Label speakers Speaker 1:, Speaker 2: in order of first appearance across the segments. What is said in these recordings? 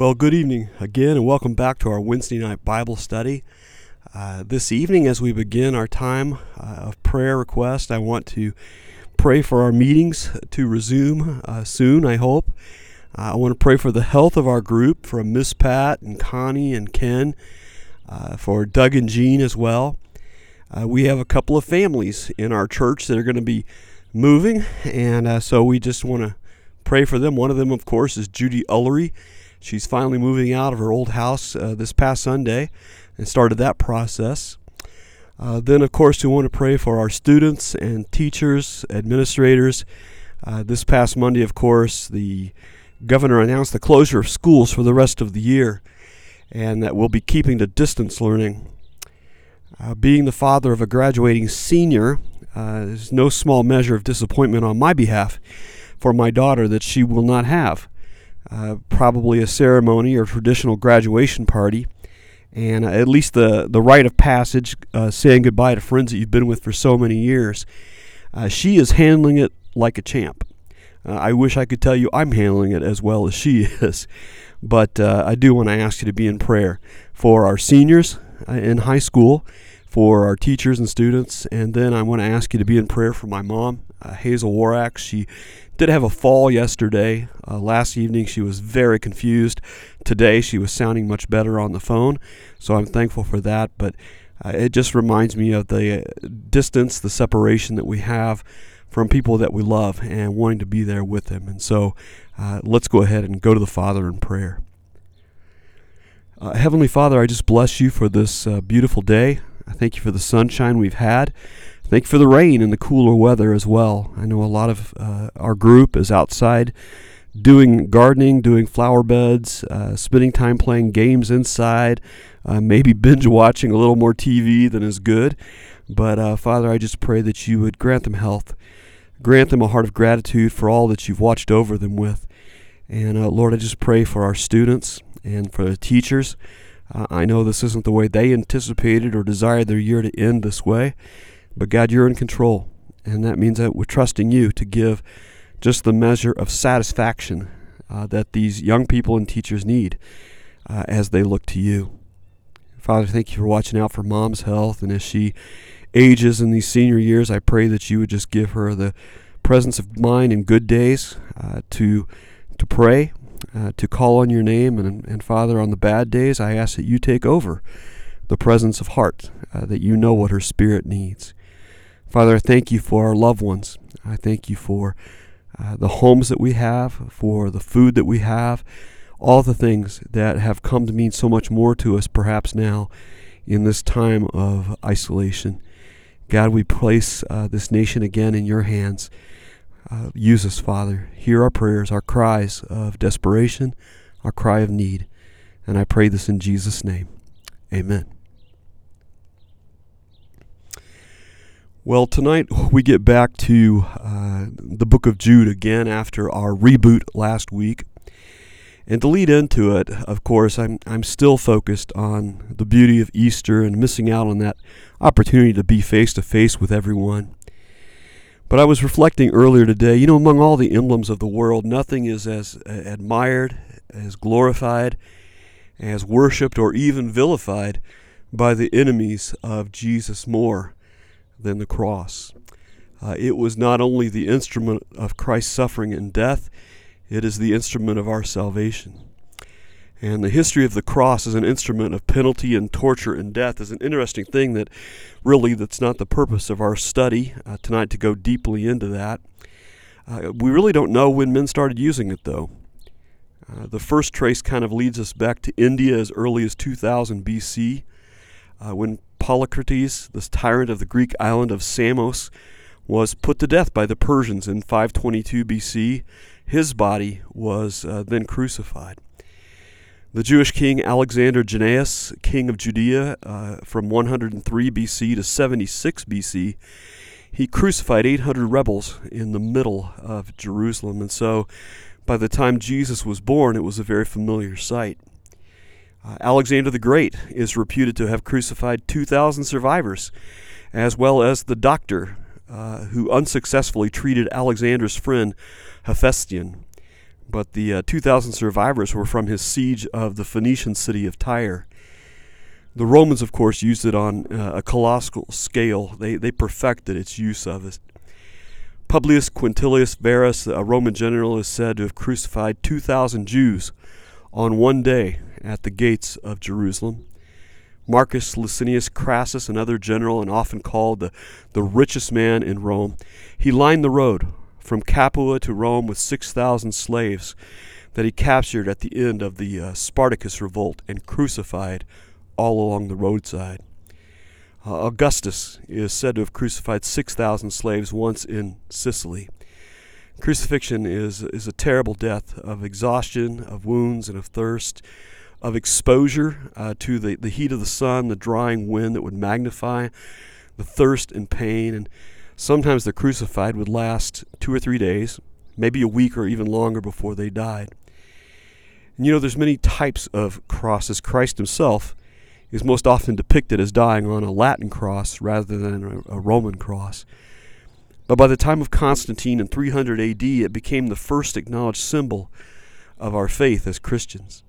Speaker 1: Well, good evening again, and welcome back to our Wednesday night Bible study. Uh, this evening, as we begin our time uh, of prayer request, I want to pray for our meetings to resume uh, soon, I hope. Uh, I want to pray for the health of our group, from Miss Pat and Connie and Ken, uh, for Doug and Jean as well. Uh, we have a couple of families in our church that are going to be moving, and so we just want to pray for them. One of them, of course, is Judy Ullery. She's finally moving out of her old house uh, this past Sunday and started that process. Uh, then, of course, we want to pray for our students and teachers, administrators. Uh, this past Monday, of course, the governor announced the closure of schools for the rest of the year and that we'll be keeping to distance learning. Uh, being the father of a graduating senior uh, is no small measure of disappointment on my behalf for my daughter that she will not have uh, probably a ceremony or traditional graduation party, and uh, at least the, the rite of passage, uh, saying goodbye to friends that you've been with for so many years. Uh, she is handling it like a champ. Uh, I wish I could tell you I'm handling it as well as she is, but I do want to ask you to be in prayer for our seniors in high school, for our teachers and students, and then I want to ask you to be in prayer for my mom, Hazel Warak. She did have a fall yesterday. Uh, last evening, she was very confused. Today, she was sounding much better on the phone, so I'm thankful for that. But uh, it just reminds me of the uh, distance, the separation that we have from people that we love and wanting to be there with them. And so uh, let's go ahead and go to the Father in prayer. Uh, Heavenly Father, I just bless you for this uh, beautiful day. I thank you for the sunshine we've had. Thank you for the rain and the cooler weather as well. I know a lot of uh, our group is outside doing gardening, doing flower beds, uh, spending time playing games inside, uh, maybe binge watching a little more TV than is good. But uh, Father, I just pray that you would grant them health, grant them a heart of gratitude for all that you've watched over them with. And uh, Lord, I just pray for our students and for the teachers. Uh, I know this isn't the way they anticipated or desired their year to end this way. But God, you're in control. And that means that we're trusting you to give just the measure of satisfaction uh, that these young people and teachers need uh, as they look to you. Father, thank you for watching out for mom's health. And as she ages in these senior years, I pray that you would just give her the presence of mind in good days uh, to, to pray, uh, to call on your name. And, and Father, on the bad days, I ask that you take over the presence of heart, uh, that you know what her spirit needs. Father, I thank you for our loved ones. I thank you for uh, the homes that we have, for the food that we have, all the things that have come to mean so much more to us perhaps now in this time of isolation. God, we place uh, this nation again in your hands. Uh, use us, Father. Hear our prayers, our cries of desperation, our cry of need. And I pray this in Jesus' name. Amen. Well, tonight we get back to uh, the book of Jude again after our reboot last week. And to lead into it, of course, I'm, I'm still focused on the beauty of Easter and missing out on that opportunity to be face to face with everyone. But I was reflecting earlier today, you know, among all the emblems of the world, nothing is as admired, as glorified, as worshiped, or even vilified by the enemies of Jesus more than the cross. Uh, it was not only the instrument of Christ's suffering and death, it is the instrument of our salvation. And the history of the cross as an instrument of penalty and torture and death is an interesting thing that really that's not the purpose of our study uh, tonight to go deeply into that. Uh, we really don't know when men started using it though. Uh, the first trace kind of leads us back to India as early as 2000 BC, uh, when Polycrates, this tyrant of the Greek island of Samos, was put to death by the Persians in 522 BC. His body was uh, then crucified. The Jewish king Alexander Jannaeus, king of Judea, uh, from 103 BC to 76 BC, he crucified 800 rebels in the middle of Jerusalem. And so by the time Jesus was born, it was a very familiar sight. Uh, Alexander the Great is reputed to have crucified 2,000 survivors, as well as the doctor uh, who unsuccessfully treated Alexander's friend Hephaestion. but the uh, 2,000 survivors were from his siege of the Phoenician city of Tyre. The Romans, of course, used it on uh, a colossal scale. They, they perfected its use of it. Publius Quintilius Varus, a Roman general, is said to have crucified 2,000 Jews on one day at the gates of Jerusalem. Marcus Licinius Crassus, another general and often called the, the richest man in Rome, he lined the road from Capua to Rome with 6,000 slaves that he captured at the end of the uh, Spartacus revolt and crucified all along the roadside. Uh, Augustus is said to have crucified 6,000 slaves once in Sicily. Crucifixion is, is a terrible death of exhaustion, of wounds, and of thirst, of exposure uh, to the, the heat of the sun, the drying wind that would magnify the thirst and pain. And sometimes the crucified would last two or three days, maybe a week or even longer before they died. And you know, there's many types of crosses. Christ himself is most often depicted as dying on a Latin cross rather than a, a Roman cross. But by the time of Constantine in 300 AD, it became the first acknowledged symbol of our faith as Christians.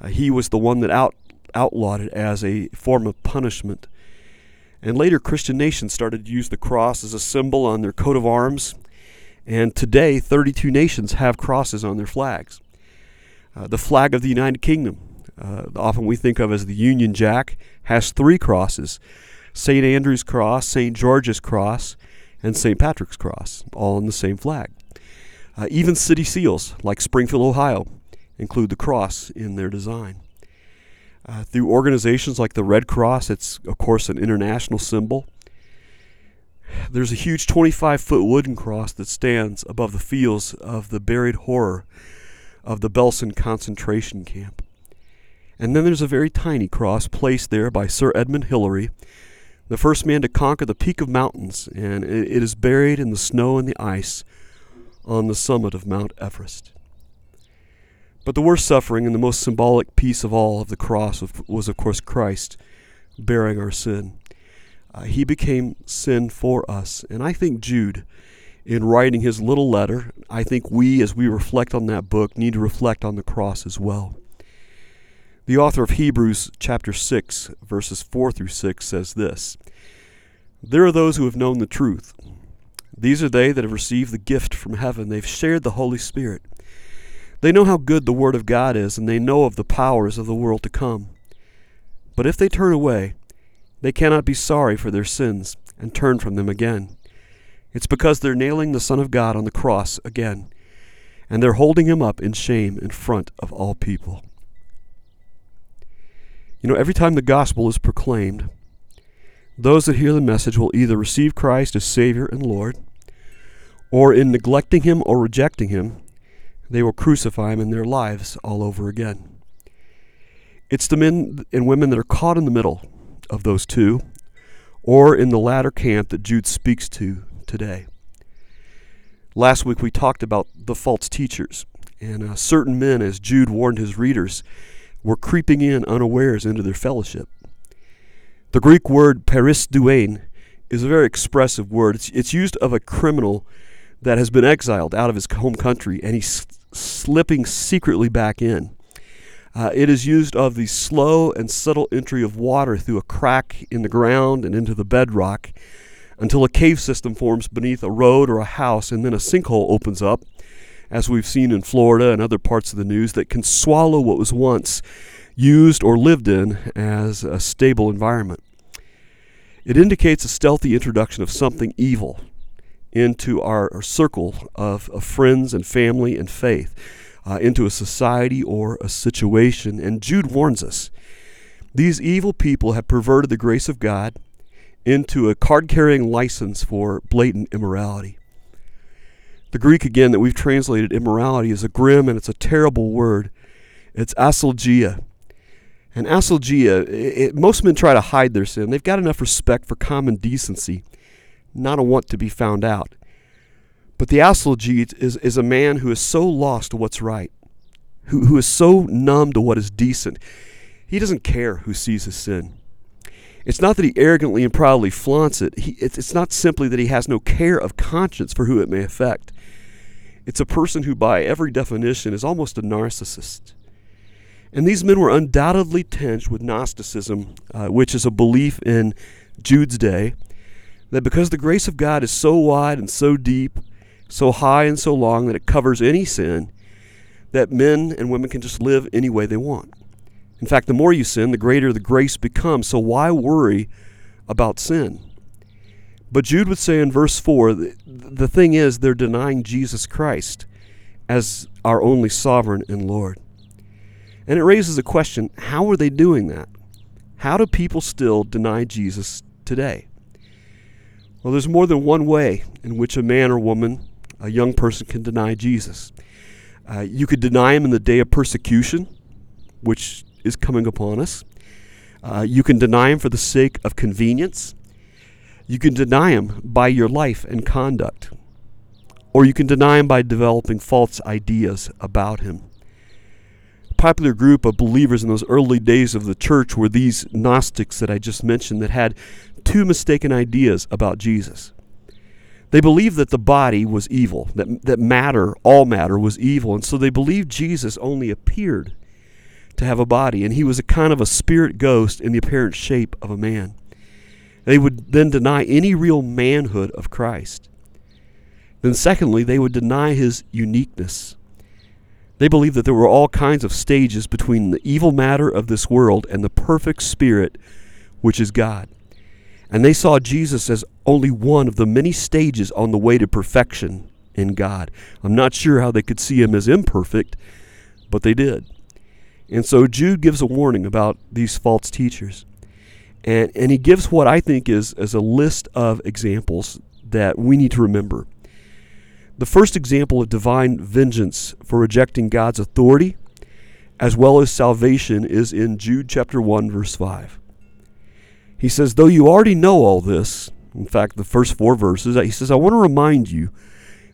Speaker 1: Uh, he was the one that out, outlawed it as a form of punishment. And later, Christian nations started to use the cross as a symbol on their coat of arms. And today, 32 nations have crosses on their flags. Uh, the flag of the United Kingdom uh, often we think of as the Union Jack, has three crosses St. Andrew's Cross, St. George's Cross, and St. Patrick's Cross, all on the same flag. Uh, even city seals, like Springfield, Ohio, include the cross in their design. Uh, through organizations like the Red Cross, it's, of course, an international symbol. There's a huge 25 foot wooden cross that stands above the fields of the buried horror of the Belsen concentration camp. And then there's a very tiny cross placed there by Sir Edmund Hillary, the first man to conquer the peak of mountains, and it is buried in the snow and the ice on the summit of Mount Everest. But the worst suffering and the most symbolic piece of all of the cross was, of course, Christ bearing our sin. Uh, he became sin for us. And I think Jude, in writing his little letter, I think we, as we reflect on that book, need to reflect on the cross as well. The author of Hebrews chapter 6, verses 4 through 6 says this There are those who have known the truth. These are they that have received the gift from heaven. They've shared the Holy Spirit. They know how good the Word of God is, and they know of the powers of the world to come. But if they turn away, they cannot be sorry for their sins and turn from them again. It's because they're nailing the Son of God on the cross again, and they're holding him up in shame in front of all people. You know, every time the gospel is proclaimed, those that hear the message will either receive Christ as Savior and Lord, or in neglecting Him or rejecting Him, they will crucify Him in their lives all over again. It's the men and women that are caught in the middle of those two, or in the latter camp that Jude speaks to today. Last week we talked about the false teachers, and uh, certain men, as Jude warned his readers, were creeping in unawares into their fellowship. The Greek word perisduein is a very expressive word. It's, it's used of a criminal that has been exiled out of his home country and he's slipping secretly back in. Uh, it is used of the slow and subtle entry of water through a crack in the ground and into the bedrock until a cave system forms beneath a road or a house and then a sinkhole opens up as we've seen in Florida and other parts of the news, that can swallow what was once used or lived in as a stable environment. It indicates a stealthy introduction of something evil into our, circle of, of, friends and family and faith, uh, into a society or a situation. And Jude warns us these evil people have perverted the grace of God into a card carrying license for blatant immorality. The Greek, again, that we've translated immorality is a grim and it's a terrible word. It's aselgia. And aselgia, it, most men try to hide their sin. They've got enough respect for common decency, not to want to be found out. But the aselgia is, is a man who is so lost to what's right, who, who is so numb to what is decent. He doesn't care who sees his sin. It's not that he arrogantly and proudly flaunts it. He, it's, it's not simply that he has no care of conscience for who it may affect. It's a person who, by every definition, is almost a narcissist. And these men were undoubtedly tinged with Gnosticism, uh, which is a belief in Jude's day that because the grace of God is so wide and so deep, so high and so long that it covers any sin, that men and women can just live any way they want. In fact, the more you sin, the greater the grace becomes. So why worry about sin? But Jude would say in verse 4 the thing is, they're denying Jesus Christ as our only sovereign and Lord. And it raises a question how are they doing that? How do people still deny Jesus today? Well, there's more than one way in which a man or woman, a young person, can deny Jesus. Uh, you could deny him in the day of persecution, which is coming upon us. Uh, you can deny him for the sake of convenience. You can deny him by your life and conduct. Or you can deny him by developing false ideas about him. A popular group of believers in those early days of the church were these Gnostics that I just mentioned that had two mistaken ideas about Jesus. They believed that the body was evil, that, that matter, all matter, was evil, and so they believed Jesus only appeared to have a body, and he was a kind of a spirit ghost in the apparent shape of a man. They would then deny any real manhood of Christ. Then, secondly, they would deny his uniqueness. They believed that there were all kinds of stages between the evil matter of this world and the perfect spirit, which is God. And they saw Jesus as only one of the many stages on the way to perfection in God. I'm not sure how they could see him as imperfect, but they did. And so Jude gives a warning about these false teachers. And, and he gives what I think is, is a list of examples that we need to remember. The first example of divine vengeance for rejecting God's authority, as well as salvation, is in Jude chapter 1, verse 5. He says, Though you already know all this, in fact, the first four verses, he says, I want to remind you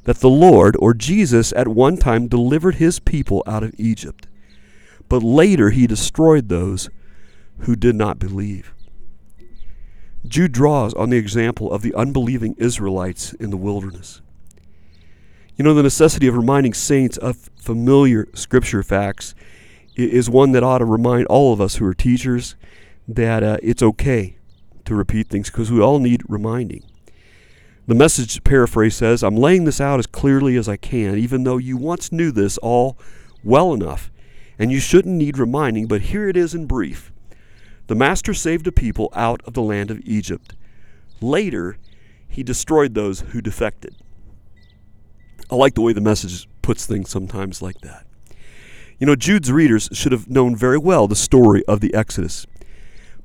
Speaker 1: that the Lord, or Jesus, at one time delivered his people out of Egypt, but later he destroyed those who did not believe. Jude draws on the example of the unbelieving Israelites in the wilderness. You know, the necessity of reminding saints of familiar scripture facts is one that ought to remind all of us who are teachers that uh, it's okay to repeat things because we all need reminding. The message paraphrase says, I'm laying this out as clearly as I can, even though you once knew this all well enough, and you shouldn't need reminding, but here it is in brief. The Master saved a people out of the land of Egypt. Later, he destroyed those who defected. I like the way the message puts things sometimes like that. You know, Jude's readers should have known very well the story of the Exodus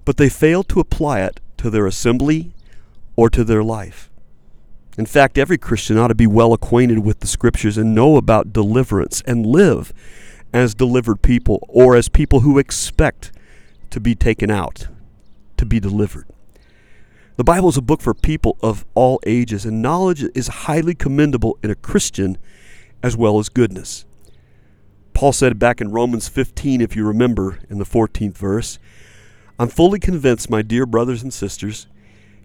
Speaker 1: but they fail to apply it to their assembly or to their life. In fact, every Christian ought to be well acquainted with the Scriptures and know about deliverance and live as delivered people or as people who expect to be taken out, to be delivered. The Bible is a book for people of all ages, and knowledge is highly commendable in a Christian as well as goodness. Paul said back in Romans 15, if you remember, in the 14th verse, I'm fully convinced, my dear brothers and sisters,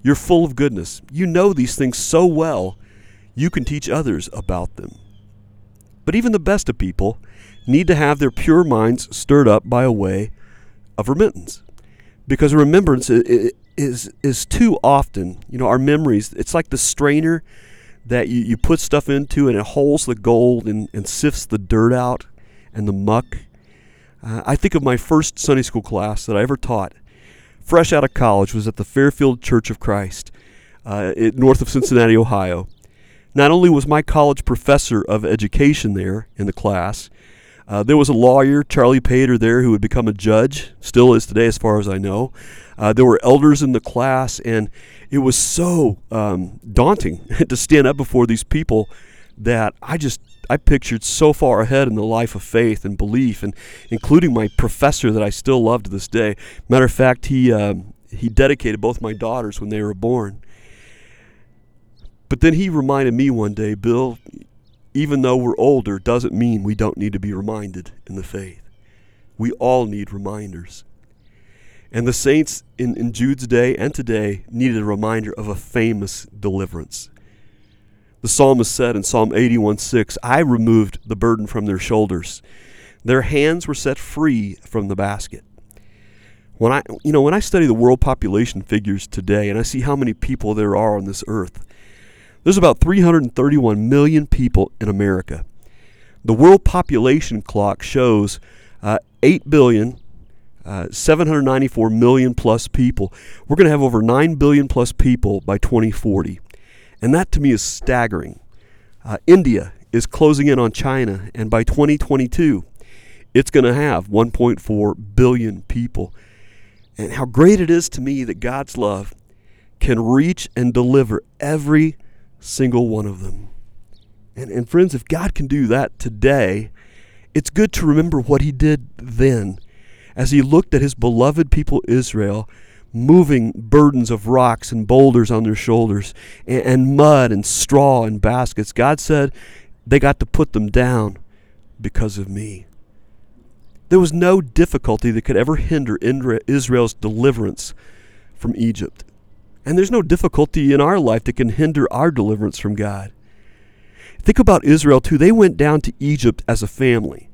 Speaker 1: you're full of goodness. You know these things so well, you can teach others about them. But even the best of people need to have their pure minds stirred up by a way of remittance. Because remembrance is, is too often, you know, our memories, it's like the strainer that you, you put stuff into and it holds the gold and, and sifts the dirt out and the muck. Uh, I think of my first Sunday school class that I ever taught fresh out of college, was at the Fairfield Church of Christ, uh, north of Cincinnati, Ohio. Not only was my college professor of education there in the class, uh, there was a lawyer, Charlie Pater, there who had become a judge, still is today, as far as I know. Uh, there were elders in the class, and it was so um, daunting to stand up before these people that I just I pictured so far ahead in the life of faith and belief, and including my professor that I still love to this day. Matter of fact, he um, he dedicated both my daughters when they were born. But then he reminded me one day, Bill, even though we're older, doesn't mean we don't need to be reminded in the faith. We all need reminders. And the saints in, in Jude's day and today needed a reminder of a famous deliverance The psalmist said in Psalm 81 6, I removed the burden from their shoulders. Their hands were set free from the basket. When I, you know, when I study the world population figures today and I see how many people there are on this earth, there's about 331 million people in America. The world population clock shows uh, 8 billion, uh, 794 million plus people. We're going to have over 9 billion plus people by 2040. And that to me is staggering. Uh, India is closing in on China, and by 2022, it's going to have 1.4 billion people. And how great it is to me that God's love can reach and deliver every single one of them. And, and friends, if God can do that today, it's good to remember what He did then as He looked at His beloved people Israel moving burdens of rocks and boulders on their shoulders and, and mud and straw and baskets. God said they got to put them down because of me. There was no difficulty that could ever hinder Israel's deliverance from Egypt. And there's no difficulty in our life that can hinder our deliverance from God. Think about Israel, too. They went down to Egypt as a family,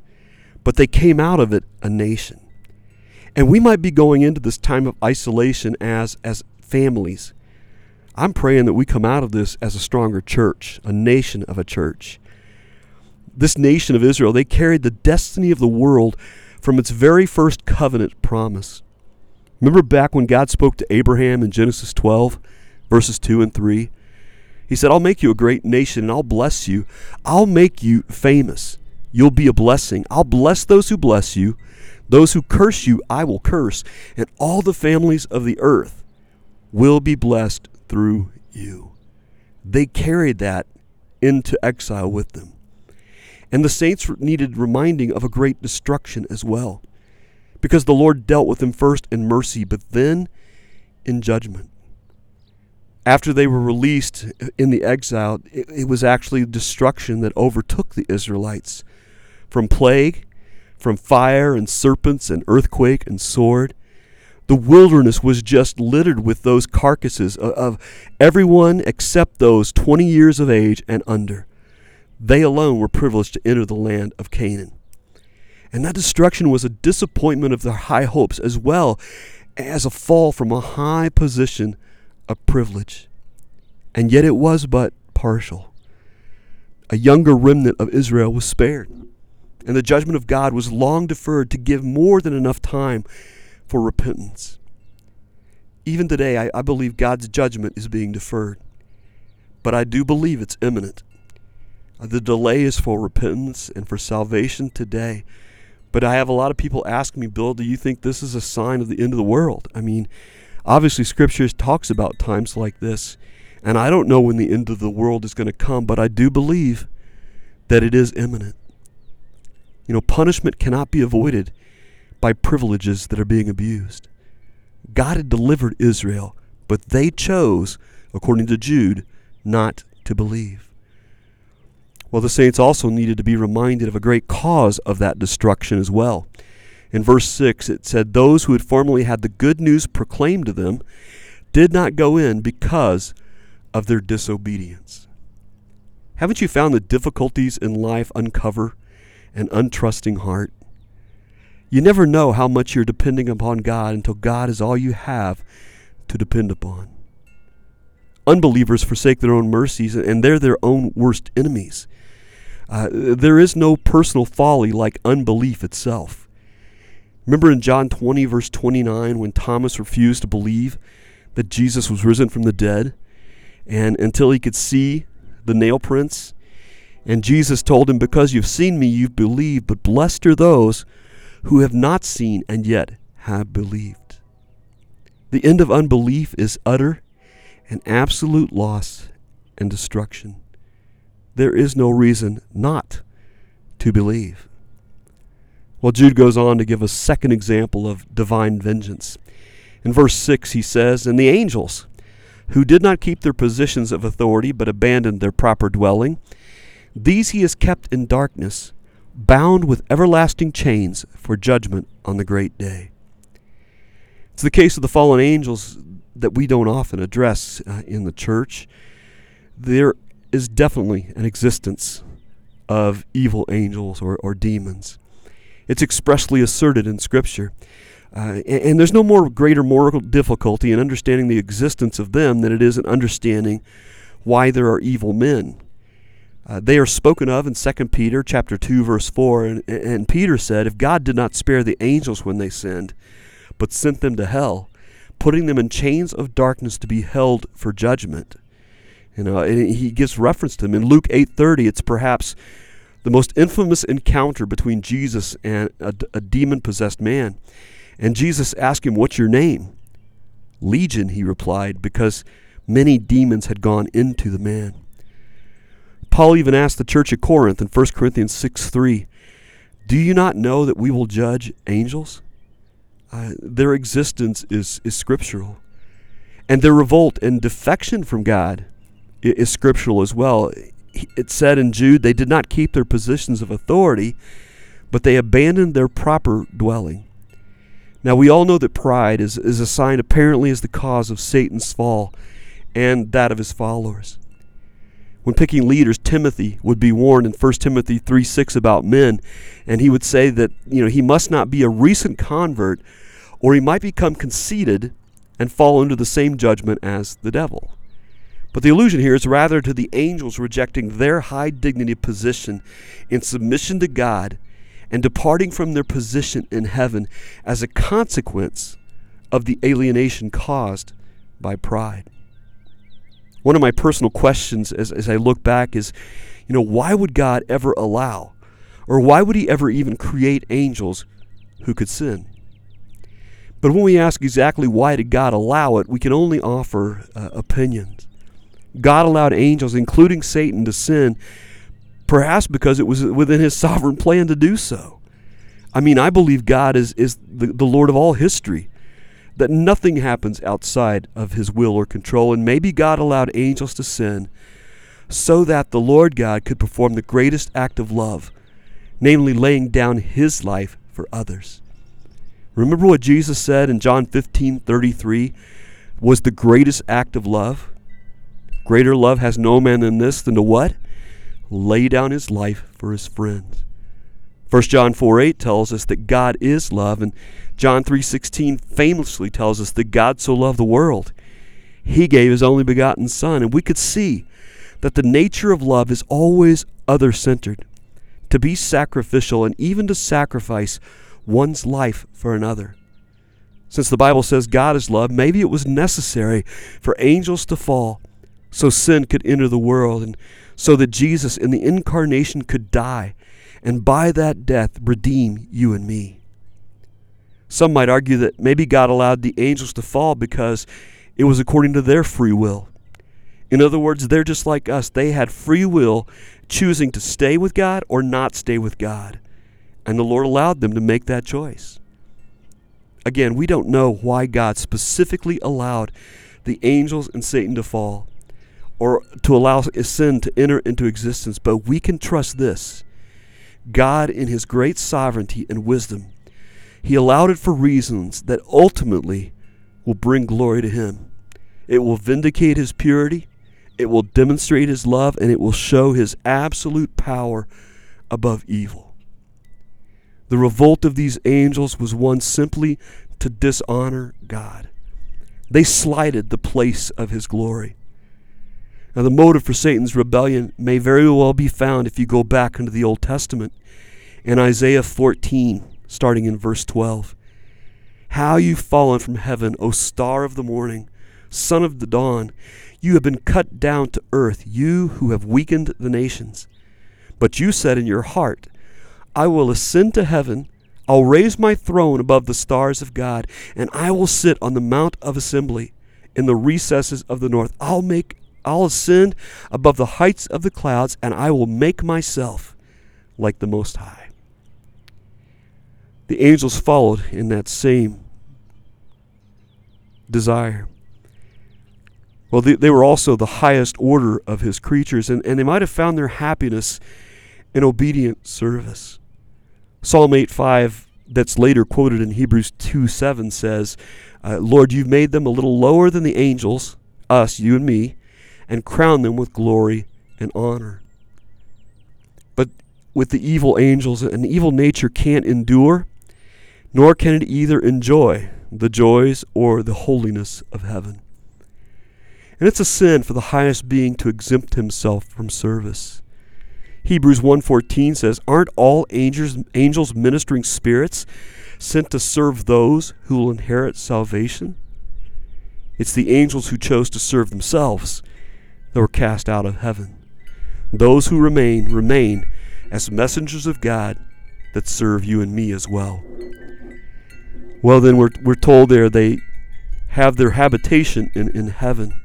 Speaker 1: but they came out of it a nation. And we might be going into this time of isolation as, as families. I'm praying that we come out of this as a stronger church, a nation of a church. This nation of Israel, they carried the destiny of the world from its very first covenant promise. Remember back when God spoke to Abraham in Genesis 12, verses 2 and 3? He said, I'll make you a great nation and I'll bless you. I'll make you famous. You'll be a blessing. I'll bless those who bless you. Those who curse you, I will curse. And all the families of the earth will be blessed through you. They carried that into exile with them. And the saints needed reminding of a great destruction as well, because the Lord dealt with them first in mercy, but then in judgment. After they were released in the exile, it, was actually destruction that overtook the Israelites from plague, from fire and serpents and earthquake and sword. The wilderness was just littered with those carcasses of, of everyone except those 20 years of age and under. They alone were privileged to enter the land of Canaan. And that destruction was a disappointment of their high hopes as well as a fall from a high position of privilege. And yet it was but partial. A younger remnant of Israel was spared, and the judgment of God was long deferred to give more than enough time for repentance. Even today, I, I believe God's judgment is being deferred, but I do believe it's imminent. Uh, the delay is for repentance and for salvation today. But I have a lot of people ask me, Bill, do you think this is a sign of the end of the world? I mean, obviously, Scripture talks about times like this. And I don't know when the end of the world is going to come, but I do believe that it is imminent. You know, punishment cannot be avoided by privileges that are being abused. God had delivered Israel, but they chose, according to Jude, not to believe. Well, the saints also needed to be reminded of a great cause of that destruction as well. In verse 6, it said, Those who had formerly had the good news proclaimed to them did not go in because of their disobedience. Haven't you found that difficulties in life uncover an untrusting heart? You never know how much you're depending upon God until God is all you have to depend upon. Unbelievers forsake their own mercies, and they're their own worst enemies. Uh, there is no personal folly like unbelief itself. Remember in John 20, verse 29, when Thomas refused to believe that Jesus was risen from the dead, and until he could see the nail prints, and Jesus told him, Because you've seen me, you've believed, but blessed are those who have not seen and yet have believed. The end of unbelief is utter and absolute loss and destruction there is no reason not to believe. Well, Jude goes on to give a second example of divine vengeance. In verse 6, he says, And the angels, who did not keep their positions of authority but abandoned their proper dwelling, these he has kept in darkness, bound with everlasting chains for judgment on the great day. It's the case of the fallen angels that we don't often address uh, in the church. They're definitely an existence of evil angels or, or demons. It's expressly asserted in Scripture. Uh, and, and, there's no more greater moral difficulty in understanding the existence of them than it is in understanding why there are evil men. Uh, they are spoken of in 2 Peter chapter 2 verse 4 and, and Peter said if God did not spare the angels when they sinned but sent them to hell putting them in chains of darkness to be held for judgment. You know and he gives reference to them. In Luke 8:30 it's perhaps the most infamous encounter between Jesus and a, a demon possessed man. And Jesus asked him what's your name? Legion he replied because many demons had gone into the man Paul even asked the church at Corinth in 1 Corinthians 6 3, Do you not know that we will judge angels? Uh, their existence is, is scriptural. And their revolt and defection from God is, is scriptural as well. It said in Jude, they did not keep their positions of authority, but they abandoned their proper dwelling. Now, we all know that pride is, is assigned apparently as the cause of Satan's fall and that of his followers when picking leaders, Timothy would be warned in 1 Timothy 3 6 about men, and he would say that you know he must not be a recent convert, or he might become conceited and fall under the same judgment as the devil. But the allusion here is rather to the angels rejecting their high dignity position in submission to God and departing from their position in heaven as a consequence of the alienation caused by pride one of my personal questions as, as I look back is, you know, why would God ever allow, or why would He ever even create angels who could sin? But when we ask exactly why did God allow it, we can only offer uh, opinions. God allowed angels, including Satan, to sin, perhaps because it was within His sovereign plan to do so. I mean, I believe God is, is the, the Lord of all history that nothing happens outside of his will or control, and maybe God allowed angels to sin so that the Lord God could perform the greatest act of love, namely laying down his life for others. Remember what Jesus said in John 15 33 was the greatest act of love? Greater love has no man than this, than to what? Lay down his life for his friends. 1 John 4 8 tells us that God is love, and John 3:16 famously tells us that God so loved the world, he gave his only begotten son, and we could see that the nature of love is always other-centered, to be sacrificial and even to sacrifice one's life for another. Since the Bible says God is love, maybe it was necessary for angels to fall so sin could enter the world and so that Jesus in the incarnation could die and by that death redeem you and me. Some might argue that maybe God allowed the angels to fall because it was according to their free will. In other words, they're just like us. They had free will choosing to stay with God or not stay with God. And the Lord allowed them to make that choice. Again, we don't know why God specifically allowed the angels and Satan to fall or to allow sin to enter into existence, but we can trust this God, in His great sovereignty and wisdom, he allowed it for reasons that ultimately will bring glory to Him. It will vindicate His purity, it will demonstrate His love, and it will show His absolute power above evil. The revolt of these angels was one simply to dishonor God. They slighted the place of His glory. Now, the motive for Satan's rebellion may very well be found if you go back into the Old Testament in Isaiah 14 starting in verse 12. How you've fallen from heaven, O star of the morning, son of the dawn. You have been cut down to earth, you who have weakened the nations. But you said in your heart, I will ascend to heaven. I'll raise my throne above the stars of God, and I will sit on the mount of assembly in the recesses of the north. I'll make I'll ascend above the heights of the clouds, and I will make myself like the Most High. The angels followed in that same desire. Well, they, they were also the highest order of his creatures, and, and they might have found their happiness in obedient service. Psalm 8 5, that's later quoted in Hebrews 2 7, says, uh, Lord, you've made them a little lower than the angels, us, you and me, and crown them with glory and honor. But with the evil angels, an evil nature can't endure, nor can it either enjoy the joys or the holiness of heaven. And it's a sin for the highest being to exempt himself from service. Hebrews 1:14 says, "Aren't all angels angels ministering spirits sent to serve those who will inherit salvation?" It's the angels who chose to serve themselves that were cast out of heaven. Those who remain remain as messengers of God that serve you and me as well. Well, then we're, we're told there they have their habitation in, in heaven.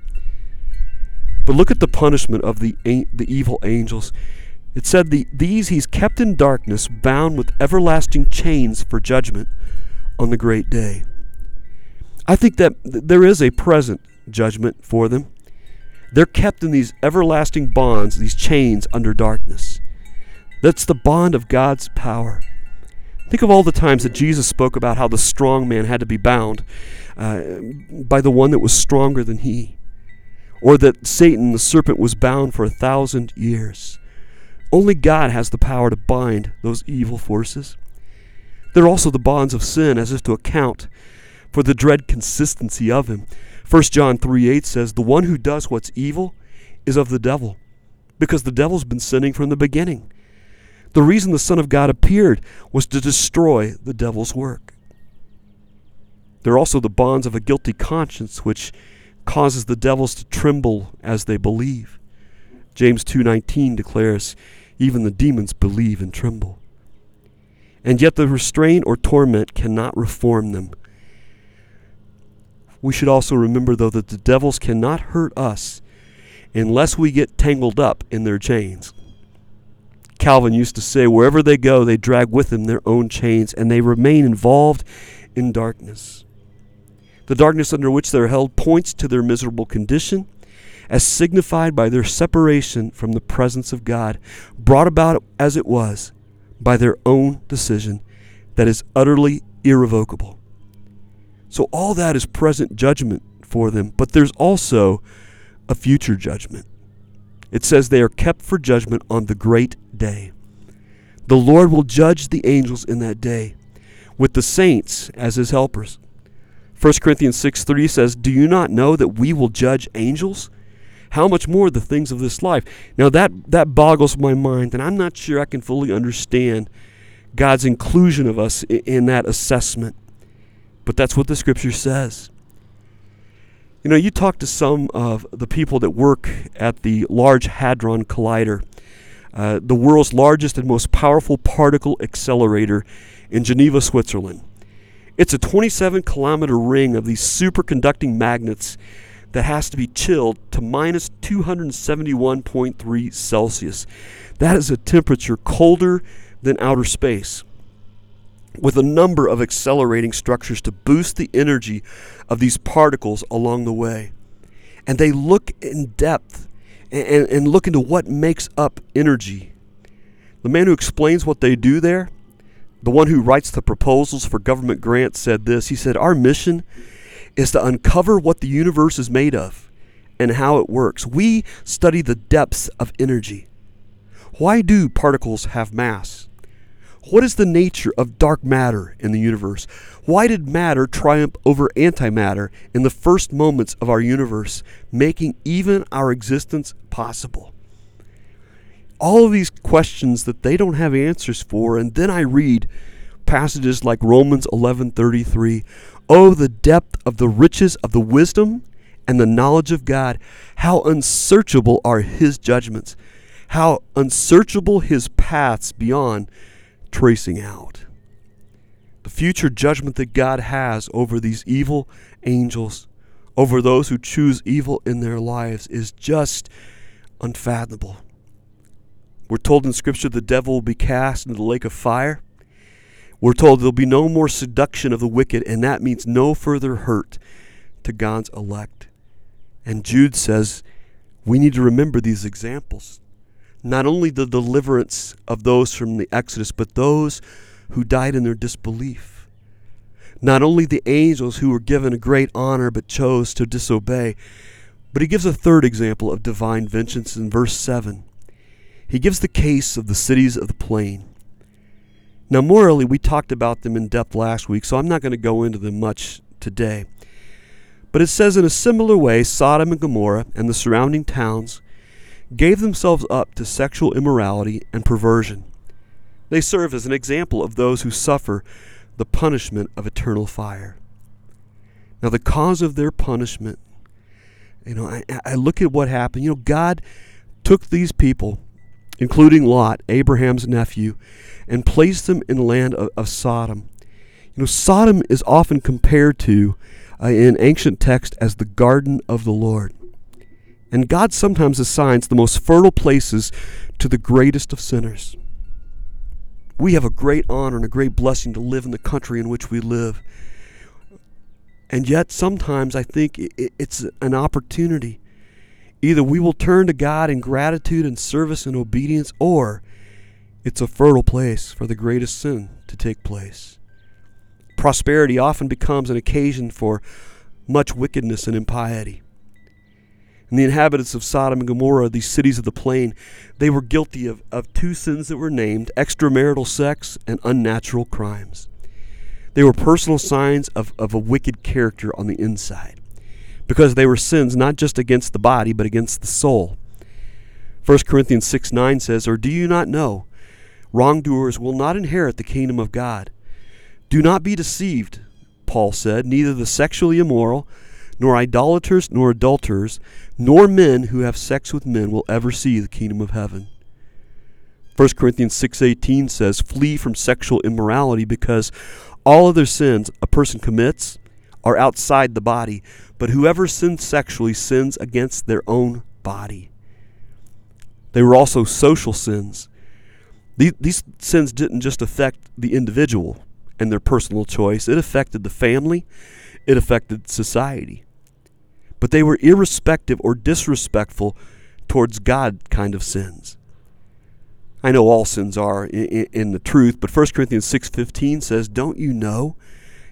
Speaker 1: But look at the punishment of the, the evil angels. It said, the, These he's kept in darkness, bound with everlasting chains for judgment on the great day. I think that there is a present judgment for them. They're kept in these everlasting bonds, these chains under darkness. That's the bond of God's power. Think of all the times that Jesus spoke about how the strong man had to be bound uh, by the one that was stronger than he, or that Satan, the serpent, was bound for a thousand years. Only God has the power to bind those evil forces. There are also the bonds of sin, as if to account for the dread consistency of him. 1 John 3 8 says, The one who does what's evil is of the devil, because the devil's been sinning from the beginning. The reason the Son of God appeared was to destroy the devil's work. There are also the bonds of a guilty conscience which causes the devils to tremble as they believe. James 2:19 declares, even the demons believe and tremble. And yet the restraint or torment cannot reform them. We should also remember though that the devils cannot hurt us unless we get tangled up in their chains. Calvin used to say, wherever they go, they drag with them their own chains, and they remain involved in darkness. The darkness under which they are held points to their miserable condition, as signified by their separation from the presence of God, brought about as it was by their own decision that is utterly irrevocable. So, all that is present judgment for them, but there's also a future judgment. It says they are kept for judgment on the great day. The Lord will judge the angels in that day, with the saints as his helpers. 1 Corinthians 6 3 says, Do you not know that we will judge angels? How much more the things of this life? Now that, that boggles my mind, and I'm not sure I can fully understand God's inclusion of us in, in that assessment. But that's what the scripture says. You know, you talk to some of the people that work at the Large Hadron Collider, uh, the world's largest and most powerful particle accelerator in Geneva, Switzerland. It's a 27 kilometer ring of these superconducting magnets that has to be chilled to minus 271.3 Celsius. That is a temperature colder than outer space with a number of accelerating structures to boost the energy of these particles along the way. And they look in depth and, and, look into what makes up energy. The man who explains what they do there, the one who writes the proposals for government grants, said this. He said, Our mission is to uncover what the universe is made of and how it works. We study the depths of energy. Why do particles have mass? What is the nature of dark matter in the universe? Why did matter triumph over antimatter in the first moments of our universe, making even our existence possible? All of these questions that they don't have answers for, and then I read passages like Romans 11:33, "Oh the depth of the riches of the wisdom and the knowledge of God, how unsearchable are his judgments, how unsearchable his paths beyond tracing out. The future judgment that God has over these evil angels, over those who choose evil in their lives, is just unfathomable. We're told in Scripture the devil will be cast into the lake of fire. We're told there'll be no more seduction of the wicked, and that means no further hurt to God's elect. And Jude says we need to remember these examples not only the deliverance of those from the Exodus, but those who died in their disbelief. Not only the angels who were given a great honor but chose to disobey, But he gives a third example of divine vengeance in verse 7. He gives the case of the cities of the plain. Now, morally, we talked about them in depth last week, so I'm not going to go into them much today. But it says, in a similar way, Sodom and Gomorrah and the surrounding towns gave themselves up to sexual immorality and perversion. They serve as an example of those who suffer the punishment of eternal fire. Now, the cause of their punishment, you know, I, I look at what happened. You know, God took these people, including Lot, Abraham's nephew, and placed them in the land of, of Sodom. You know, Sodom is often compared to, uh, in ancient text, as the garden of the Lord. And God sometimes assigns the most fertile places to the greatest of sinners. We have a great honor and a great blessing to live in the country in which we live. And yet, sometimes I think it's an opportunity. Either we will turn to God in gratitude and service and obedience, or it's a fertile place for the greatest sin to take place. Prosperity often becomes an occasion for much wickedness and impiety. And the inhabitants of Sodom and Gomorrah, these cities of the plain, they were guilty of, of two sins that were named extramarital sex and unnatural crimes. They were personal signs of, of a wicked character on the inside because they were sins not just against the body, but against the soul. 1 Corinthians 6 9 says, Or do you not know? Wrongdoers will not inherit the kingdom of God. Do not be deceived, Paul said, neither the sexually immoral, nor idolaters, nor adulterers, nor men who have sex with men will ever see the kingdom of heaven. 1 Corinthians 6:18 says, "Flee from sexual immorality because all other sins a person commits are outside the body, but whoever sins sexually sins against their own body." They were also social sins. These, these sins didn't just affect the individual and their personal choice, it affected the family, it affected society but they were irrespective or disrespectful towards God kind of sins. I know all sins are in, in the truth, but 1 Corinthians 6:15 says, "Don't you know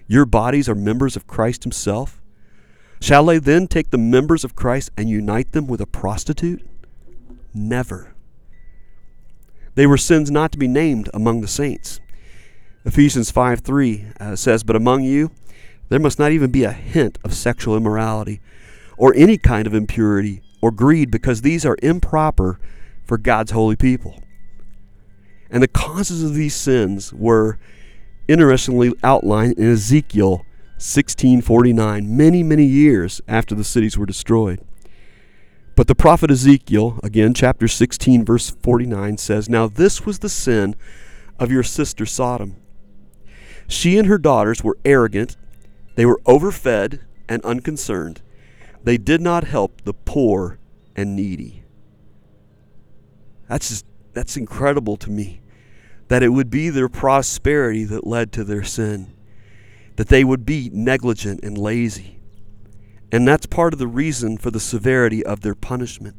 Speaker 1: your bodies are members of Christ himself? Shall they then take the members of Christ and unite them with a prostitute? Never. They were sins not to be named among the saints. Ephesians 5:3 uh, says, "But among you there must not even be a hint of sexual immorality or any kind of impurity or greed because these are improper for God's holy people. And the causes of these sins were interestingly outlined in Ezekiel 1649, many, many years after the cities were destroyed. But the prophet Ezekiel, again, chapter 16, verse 49, says, Now this was the sin of your sister Sodom. She and her daughters were arrogant, they were overfed and unconcerned. They did not help the poor and needy. That's just that's incredible to me. That it would be their prosperity that led to their sin. That they would be negligent and lazy. And that's part of the reason for the severity of their punishment.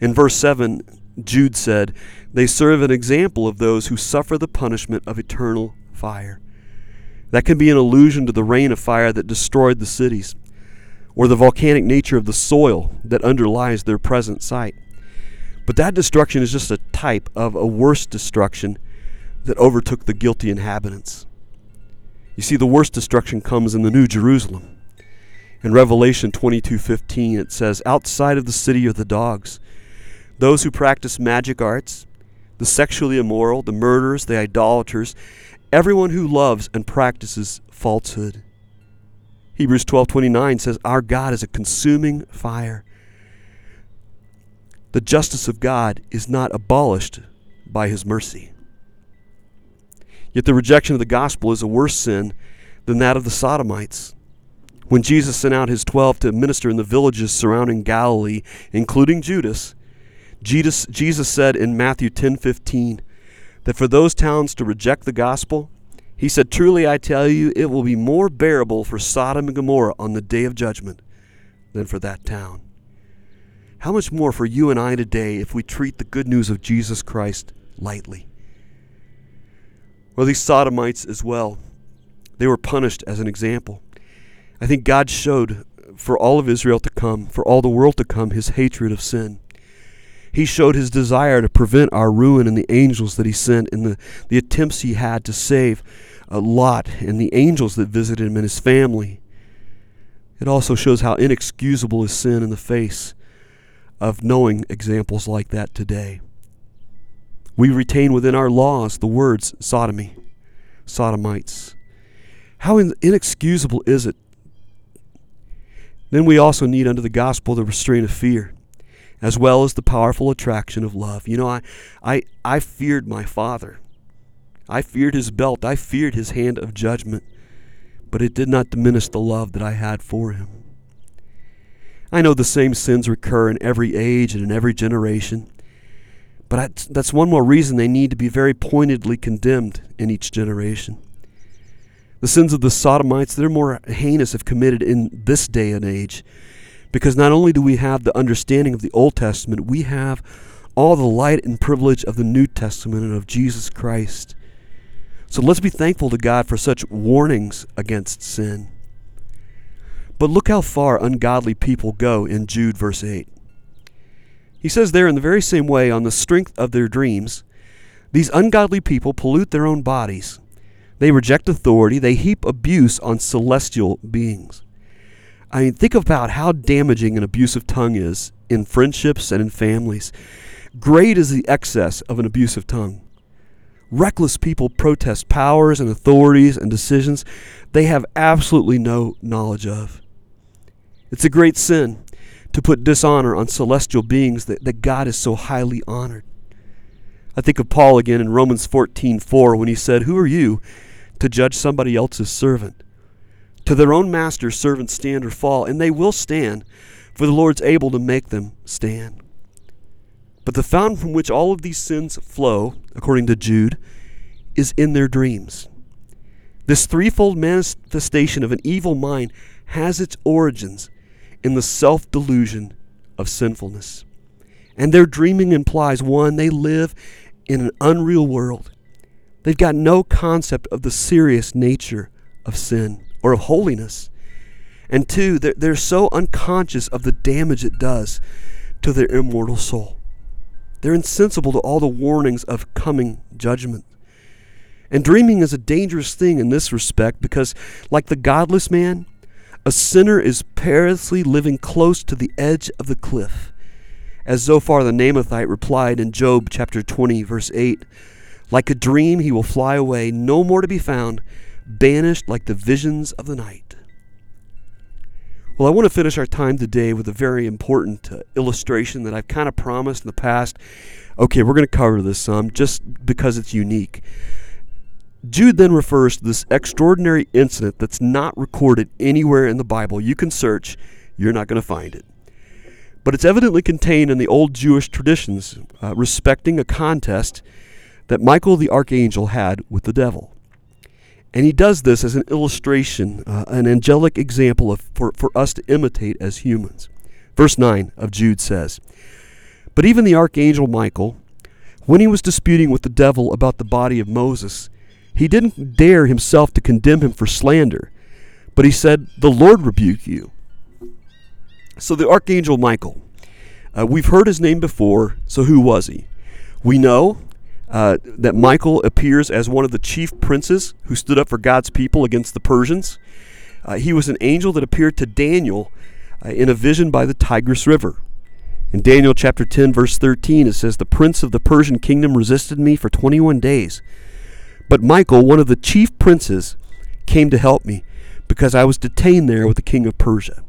Speaker 1: In verse 7, Jude said, They serve an example of those who suffer the punishment of eternal fire. That can be an allusion to the rain of fire that destroyed the cities or the volcanic nature of the soil that underlies their present site. But that destruction is just a type of a worse destruction that overtook the guilty inhabitants. You see, the worst destruction comes in the New Jerusalem. In Revelation 22:15 it says, "Outside of the city are the dogs, those who practice magic arts, the sexually immoral, the murderers, the idolaters, everyone who loves and practices falsehood." Hebrews 12:29 says our God is a consuming fire. The justice of God is not abolished by his mercy. Yet the rejection of the gospel is a worse sin than that of the Sodomites. When Jesus sent out his 12 to minister in the villages surrounding Galilee, including Judas, Jesus, said in Matthew 10:15 that for those towns to reject the gospel, he said, Truly I tell you, it will be more bearable for Sodom and Gomorrah on the day of judgment than for that town. How much more for you and I today if we treat the good news of Jesus Christ lightly? Well, these Sodomites as well, they were punished as an example. I think God showed for all of Israel to come, for all the world to come, his hatred of sin. He showed his desire to prevent our ruin and the angels that he sent and the, the attempts he had to save uh, Lot and the angels that visited him and his family. It also shows how inexcusable is sin in the face of knowing examples like that today. We retain within our laws the words sodomy, sodomites. How inexcusable is it? Then we also need under the gospel the restraint of fear, as well as the powerful attraction of love. You know, I, I, I feared my father. I feared his belt. I feared his hand of judgment. But it did not diminish the love that I had for him. I know the same sins recur in every age and in every generation. But that's one more reason they need to be very pointedly condemned in each generation. The sins of the Sodomites, they're more heinous if committed in this day and age. Because not only do we have the understanding of the Old Testament, we have all the light and privilege of the New Testament and of Jesus Christ. So let's be thankful to God for such warnings against sin. But look how far ungodly people go in Jude verse 8. He says there, in the very same way, on the strength of their dreams, these ungodly people pollute their own bodies. They reject authority. They heap abuse on celestial beings. I mean, think about how damaging an abusive tongue is in friendships and in families. Great is the excess of an abusive tongue. Reckless people protest powers and authorities and decisions they have absolutely no knowledge of. It's a great sin to put dishonor on celestial beings that, that God is so highly honored. I think of Paul again in Romans 14:4 when he said, "Who are you to judge somebody else's servant? To their own master servants stand or fall, and they will stand, for the Lord's able to make them stand." But the fountain from which all of these sins flow, according to Jude, is in their dreams. This threefold manifestation of an evil mind has its origins in the self delusion of sinfulness. And their dreaming implies one, they live in an unreal world. They've got no concept of the serious nature of sin or of holiness. And two, they're, they're so unconscious of the damage it does to their immortal soul. They're insensible to all the warnings of coming judgment. And dreaming is a dangerous thing in this respect because, like the godless man, a sinner is perilously living close to the edge of the cliff. As Zophar the Naamathite replied in Job chapter 20, verse 8 Like a dream, he will fly away, no more to be found, banished like the visions of the night. Well, I want to finish our time today with a very important uh, illustration that I've kind of promised in the past. Okay, we're going to cover this some just because it's unique. Jude then refers to this extraordinary incident that's not recorded anywhere in the Bible. You can search, you're not going to find it. But it's evidently contained in the old Jewish traditions uh, respecting a contest that Michael the archangel had with the devil. And he does this as an illustration, uh, an angelic example of, for, for us to imitate as humans. Verse 9 of Jude says, But even the archangel Michael, when he was disputing with the devil about the body of Moses, he didn't dare himself to condemn him for slander, but he said, The Lord rebuke you. So the archangel Michael, uh, we've heard his name before, so who was he? We know uh, that Michael appears as one of the chief princes who stood up for God's people against the Persians. Uh, he was an angel that appeared to Daniel uh, in a vision by the Tigris River. In Daniel chapter 10, verse 13, it says, The prince of the Persian kingdom resisted me for 21 days. But Michael, one of the chief princes, came to help me because I was detained there with the king of Persia.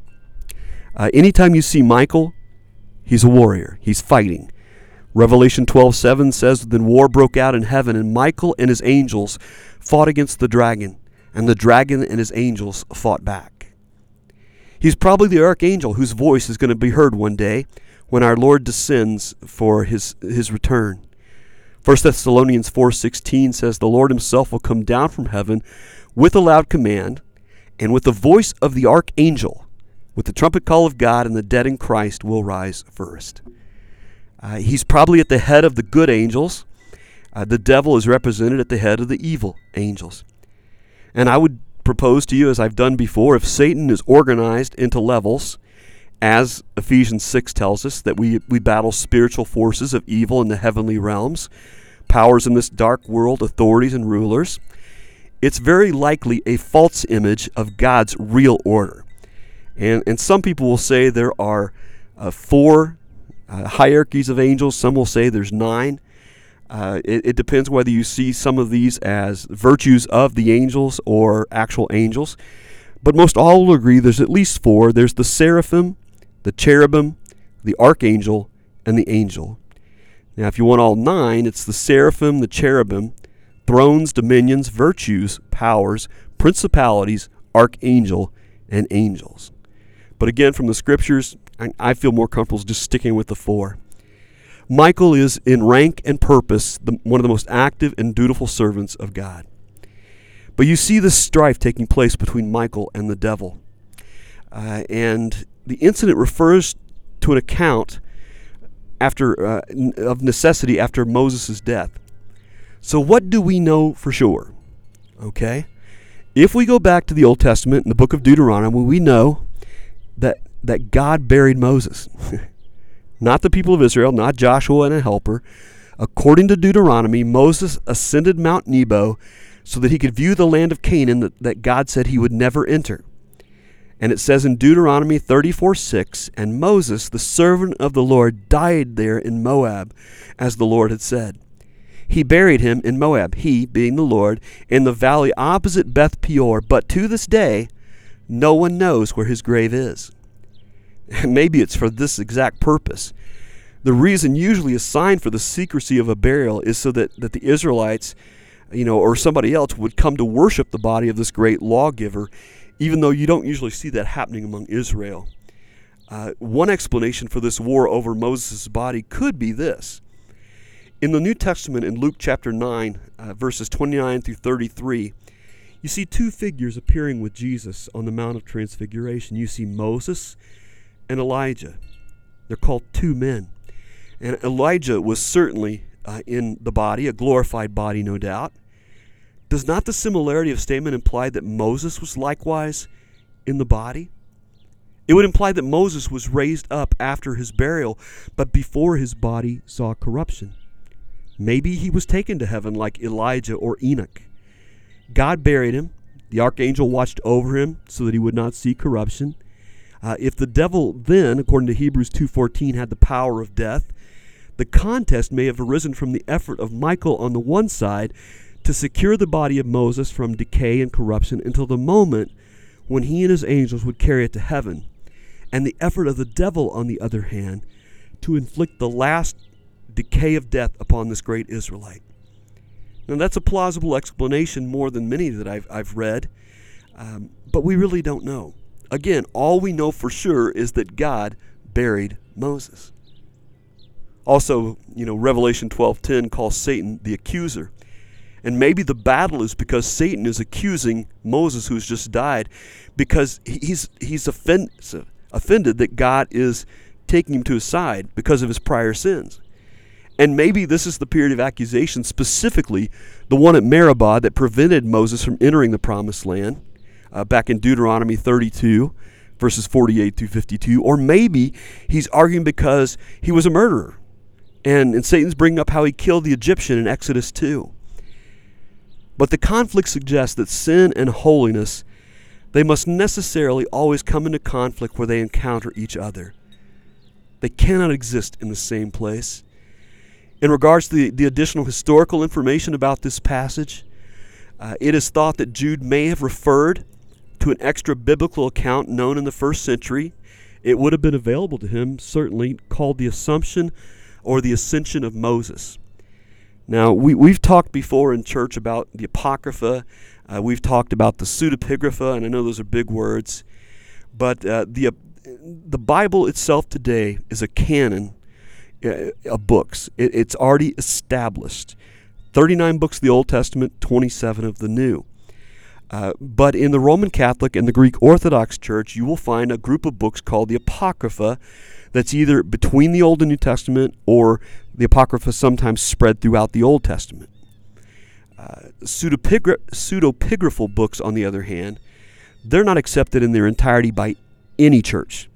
Speaker 1: Uh, anytime you see Michael, he's a warrior. He's fighting. Revelation 12:7 says, "Then war broke out in heaven, and Michael and his angels fought against the dragon, and the dragon and his angels fought back." He's probably the archangel whose voice is going to be heard one day when our Lord descends for his his return. 1 Thessalonians 4:16 says the Lord himself will come down from heaven with a loud command and with the voice of the archangel with the trumpet call of God and the dead in Christ will rise first. Uh, he's probably at the head of the good angels. Uh, the devil is represented at the head of the evil angels. And I would propose to you, as I've done before, if Satan is organized into levels, as Ephesians 6 tells us, that we, we battle spiritual forces of evil in the heavenly realms, powers in this dark world, authorities and rulers, it's very likely a false image of God's real order. And, and some people will say there are uh, four uh, hierarchies of angels, some will say there's nine. Uh, it, it, depends whether you see some of these as virtues of the angels or actual angels. But most all will agree there's at least four. There's the seraphim, the cherubim, the archangel, and the angel. Now, if you want all nine, it's the seraphim, the cherubim, thrones, dominions, virtues, powers, principalities, archangel, and angels. But again, from the scriptures, I feel more comfortable just sticking with the four. Michael is, in rank and purpose, the, one of the most active and dutiful servants of God. But you see this strife taking place between Michael and the devil. Uh, and the incident refers to an account after uh, of necessity after Moses' death. So what do we know for sure? Okay? If we go back to the Old Testament in the book of Deuteronomy, we know that that God buried Moses. not the people of Israel, not Joshua and a helper. According to Deuteronomy, Moses ascended Mount Nebo so that he could view the land of Canaan that, that God said he would never enter. And it says in Deuteronomy 34 6, And Moses, the servant of the Lord, died there in Moab, as the Lord had said. He buried him in Moab, he, being the Lord, in the valley opposite Beth Peor. But to this day, no one knows where his grave is. Maybe it's for this exact purpose. The reason usually assigned for the secrecy of a burial is so that, that the Israelites, you know, or somebody else would come to worship the body of this great lawgiver, even though you don't usually see that happening among Israel. Uh, one explanation for this war over Moses' body could be this. In the New Testament, in Luke chapter 9, uh, verses 29 through 33, you see two figures appearing with Jesus on the Mount of Transfiguration. You see Moses and Elijah. They're called two men. And Elijah was certainly uh, in the body, a glorified body, no doubt. Does not the similarity of statement imply that Moses was likewise in the body? It would imply that Moses was raised up after his burial, but before his body saw corruption. Maybe he was taken to heaven like Elijah or Enoch. God buried him. The archangel watched over him so that he would not see corruption. Uh, if the devil then, according to Hebrews 2:14, had the power of death, the contest may have arisen from the effort of Michael on the one side to secure the body of Moses from decay and corruption until the moment when he and his angels would carry it to heaven, and the effort of the devil, on the other hand, to inflict the last decay of death upon this great Israelite. Now, that's a plausible explanation more than many that I've, I've read, um, but we really don't know. Again, all we know for sure is that God buried Moses. Also, you know, Revelation 12:10 calls Satan the accuser. And maybe the battle is because Satan is accusing Moses who's just died because he's he's offended, offended that God is taking him to his side because of his prior sins. And maybe this is the period of accusation, specifically the one at Meribah that prevented Moses from entering the promised land uh, back in Deuteronomy 32, verses 48 through 52. Or maybe he's arguing because he was a murderer. And, and Satan's bringing up how he killed the Egyptian in Exodus 2. But the conflict suggests that sin and holiness, they must necessarily always come into conflict where they encounter each other. They cannot exist in the same place. In regards to the, the additional historical information about this passage, uh, it is thought that Jude may have referred to an extra biblical account known in the first century. It would have been available to him, certainly, called the Assumption or the Ascension of Moses. Now, we, we've talked before in church about the Apocrypha, uh, we've talked about the pseudepigrapha, and I know those are big words, but uh, the, uh, the Bible itself today is a canon uh, of books. It, it's already established. 39 books of the Old Testament, 27 of the New. Uh, but in the Roman Catholic and the Greek Orthodox Church, you will find a group of books called the Apocrypha that's either between the Old and New Testament or the Apocrypha sometimes spread throughout the Old Testament. Uh, pseudepigraphal books, on the other hand, they're not accepted in their entirety by any church.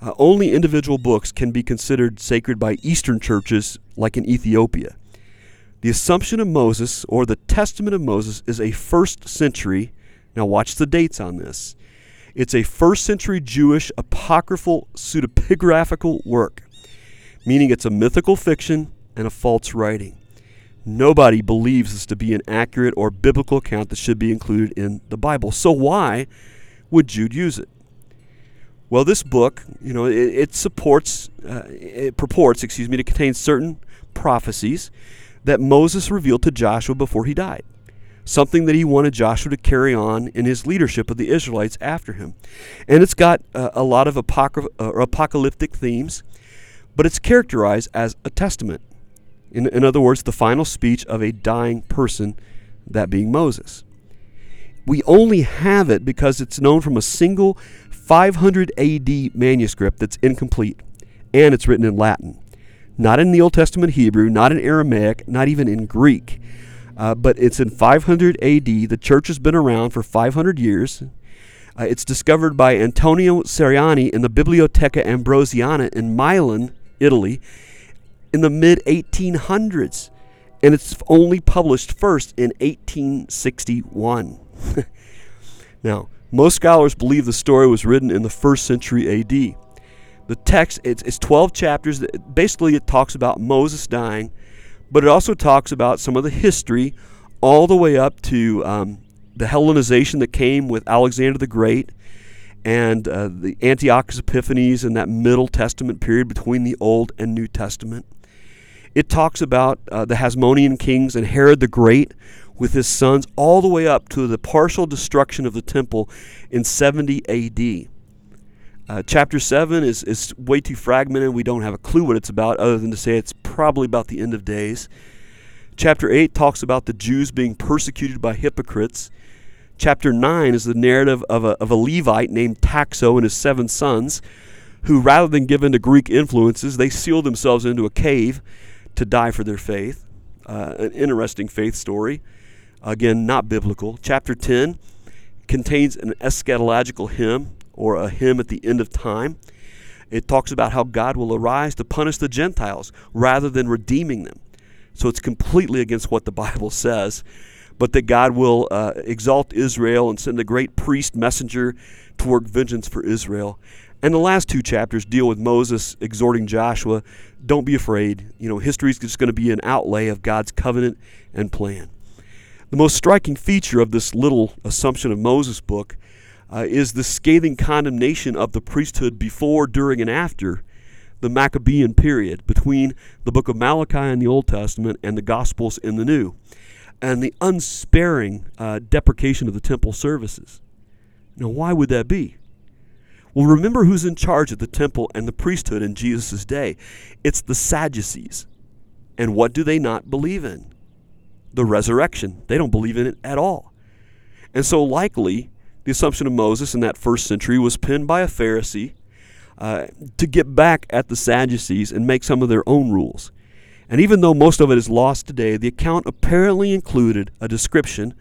Speaker 1: Uh, only individual books can be considered sacred by Eastern churches, like in Ethiopia. The Assumption of Moses, or the Testament of Moses, is a first century, now watch the dates on this. It's a first century Jewish apocryphal pseudepigraphical work, meaning it's a mythical fiction and a false writing. Nobody believes this to be an accurate or biblical account that should be included in the Bible. So why would Jude use it? Well, this book, you know, it, it supports, uh, it purports, excuse me, to contain certain prophecies that Moses revealed to Joshua before he died. Something that he wanted Joshua to carry on in his leadership of the Israelites after him. And it's got uh, a lot of uh, apocalyptic themes, but it's characterized as a testament. In, in other words, the final speech of a dying person, that being Moses. We only have it because it's known from a single 500 AD manuscript that's incomplete, and it's written in Latin. Not in the Old Testament Hebrew, not in Aramaic, not even in Greek. Uh, but it's in 500 AD. The church has been around for 500 years. Uh, it's discovered by Antonio Ceriani in the Biblioteca Ambrosiana in Milan, Italy, in the mid 1800s. And it's only published first in 1861. now, most scholars believe the story was written in the first century AD. The text, it's, it's 12 chapters. Basically, it talks about Moses dying, but it also talks about some of the history all the way up to um, the Hellenization that came with Alexander the Great and uh, the Antiochus Epiphanes and that Middle Testament period between the Old and New Testament. It talks about uh, the Hasmonean kings and Herod the Great, with his sons all the way up to the partial destruction of the temple in 70 AD. Uh, chapter 7 is, is way too fragmented. We don't have a clue what it's about, other than to say it's probably about the end of days. Chapter 8 talks about the Jews being persecuted by hypocrites. Chapter 9 is the narrative of a, of a Levite named Taxo and his seven sons, who, rather than give in to Greek influences, they sealed themselves into a cave to die for their faith. Uh, an interesting faith story. Again, not biblical. Chapter 10 contains an eschatological hymn or a hymn at the end of time. It talks about how God will arise to punish the Gentiles rather than redeeming them. So it's completely against what the Bible says, but that God will uh, exalt Israel and send a great priest messenger to work vengeance for Israel. And the last two chapters deal with Moses exhorting Joshua, don't be afraid. You know, history is just going to be an outlay of God's covenant and plan. The most striking feature of this little Assumption of Moses book uh, is the scathing condemnation of the priesthood before, during, and after the Maccabean period, between the book of Malachi in the Old Testament and the Gospels in the New, and the unsparing uh, deprecation of the temple services. Now, why would that be? Well, remember who's in charge of the temple and the priesthood in Jesus' day. It's the Sadducees. And what do they not believe in? the resurrection. They don't believe in it at all. And so, likely, the assumption of Moses in that first century was penned by a Pharisee uh, to get back at the Sadducees and make some of their own rules. And even though most of it is lost today, the account apparently included a description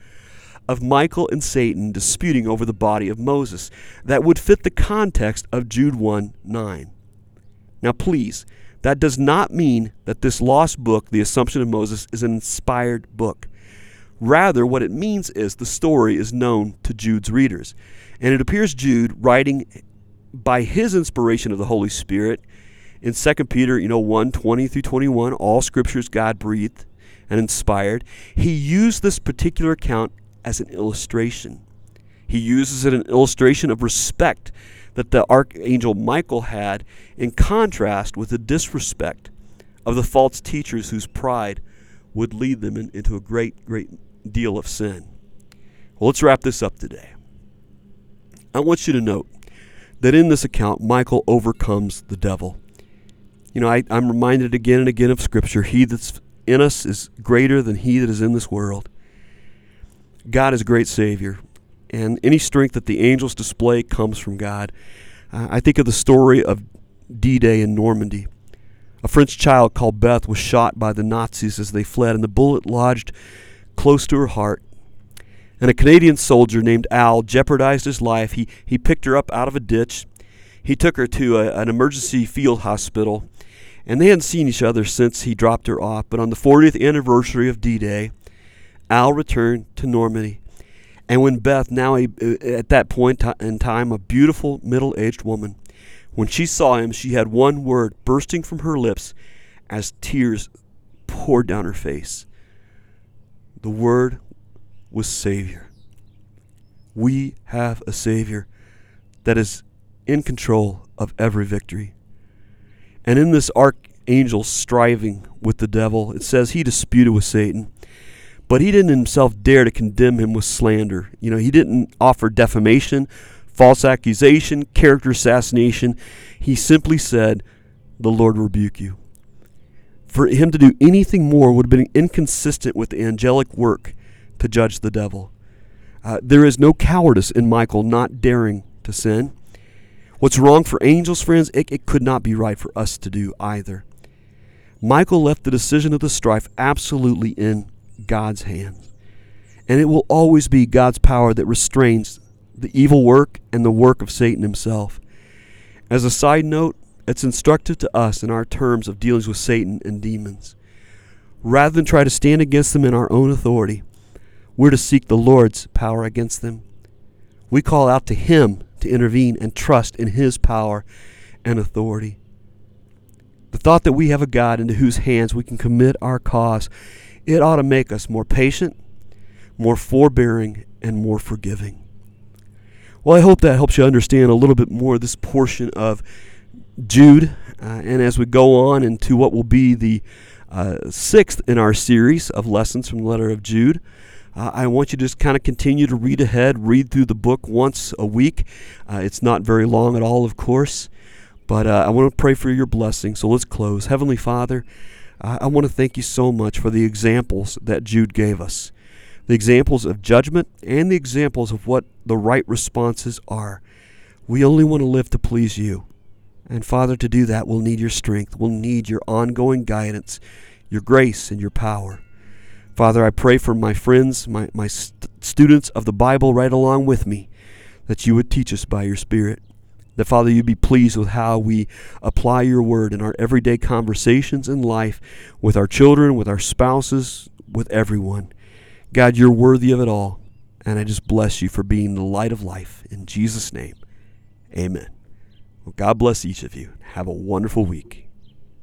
Speaker 1: of Michael and Satan disputing over the body of Moses that would fit the context of Jude 1 9. Now, please, that does not mean that this lost book, The Assumption of Moses, is an inspired book. Rather, what it means is the story is known to Jude's readers. And it appears Jude, writing by his inspiration of the Holy Spirit, in 2 Peter, you know, 1 20 through 21, all scriptures God breathed and inspired. He used this particular account as an illustration. He uses it an illustration of respect that the archangel Michael had, in contrast with the disrespect of the false teachers whose pride would lead them in, into a great, great deal of sin. Well, let's wrap this up today. I want you to note that in this account, Michael overcomes the devil. You know, I, I'm reminded again and again of Scripture He that's in us is greater than he that is in this world. God is a great Savior and any strength that the angels display comes from God. Uh, I think of the story of D Day in Normandy. A French child called Beth was shot by the Nazis as they fled, and the bullet lodged close to her heart. And a Canadian soldier named Al jeopardized his life. He, he picked her up out of a ditch. He took her to a, an emergency field hospital. And they hadn't seen each other since he dropped her off. But on the 40th anniversary of D Day, Al returned to Normandy. And when Beth, now a, at that point in time, a beautiful middle aged woman, when she saw him, she had one word bursting from her lips as tears poured down her face. The word was Savior. We have a Savior that is in control of every victory. And in this archangel striving with the devil, it says he disputed with Satan, but he didn't himself dare to condemn him with slander. You know, he didn't offer defamation, false accusation, character assassination. He simply said, The Lord rebuke you. For him to do anything more would have been inconsistent with the angelic work to judge the devil. Uh, there is no cowardice in Michael not daring to sin. What's wrong for angels, friends, it, it could not be right for us to do either. Michael left the decision of the strife absolutely in God's hands. And it will always be God's power that restrains the evil work and the work of Satan himself. As a side note, it's instructive to us in our terms of dealings with Satan and demons. Rather than try to stand against them in our own authority, we're to seek the Lord's power against them. We call out to Him to intervene and trust in His power and authority. The thought that we have a God into whose hands we can commit our cause, it ought to make us more patient, more forbearing, and more forgiving. Well, I hope that helps you understand a little bit more this portion of Jude. Uh, and as we go on into what will be the uh, sixth in our series of lessons from the letter of Jude, uh, I want you to just kind of continue to read ahead, read through the book once a week. Uh, it's not very long at all, of course, but uh, I want to pray for your blessing. So let's close. Heavenly Father, I want to thank you so much for the examples that Jude gave us the examples of judgment and the examples of what the right responses are. We only want to live to please you. And Father, to do that, we'll need your strength. We'll need your ongoing guidance, your grace, and your power. Father, I pray for my friends, my, my st- students of the Bible right along with me, that you would teach us by your Spirit. That, Father, you'd be pleased with how we apply your word in our everyday conversations in life with our children, with our spouses, with everyone. God, you're worthy of it all. And I just bless you for being the light of life. In Jesus' name, amen. Well, God bless each of you. Have a wonderful week.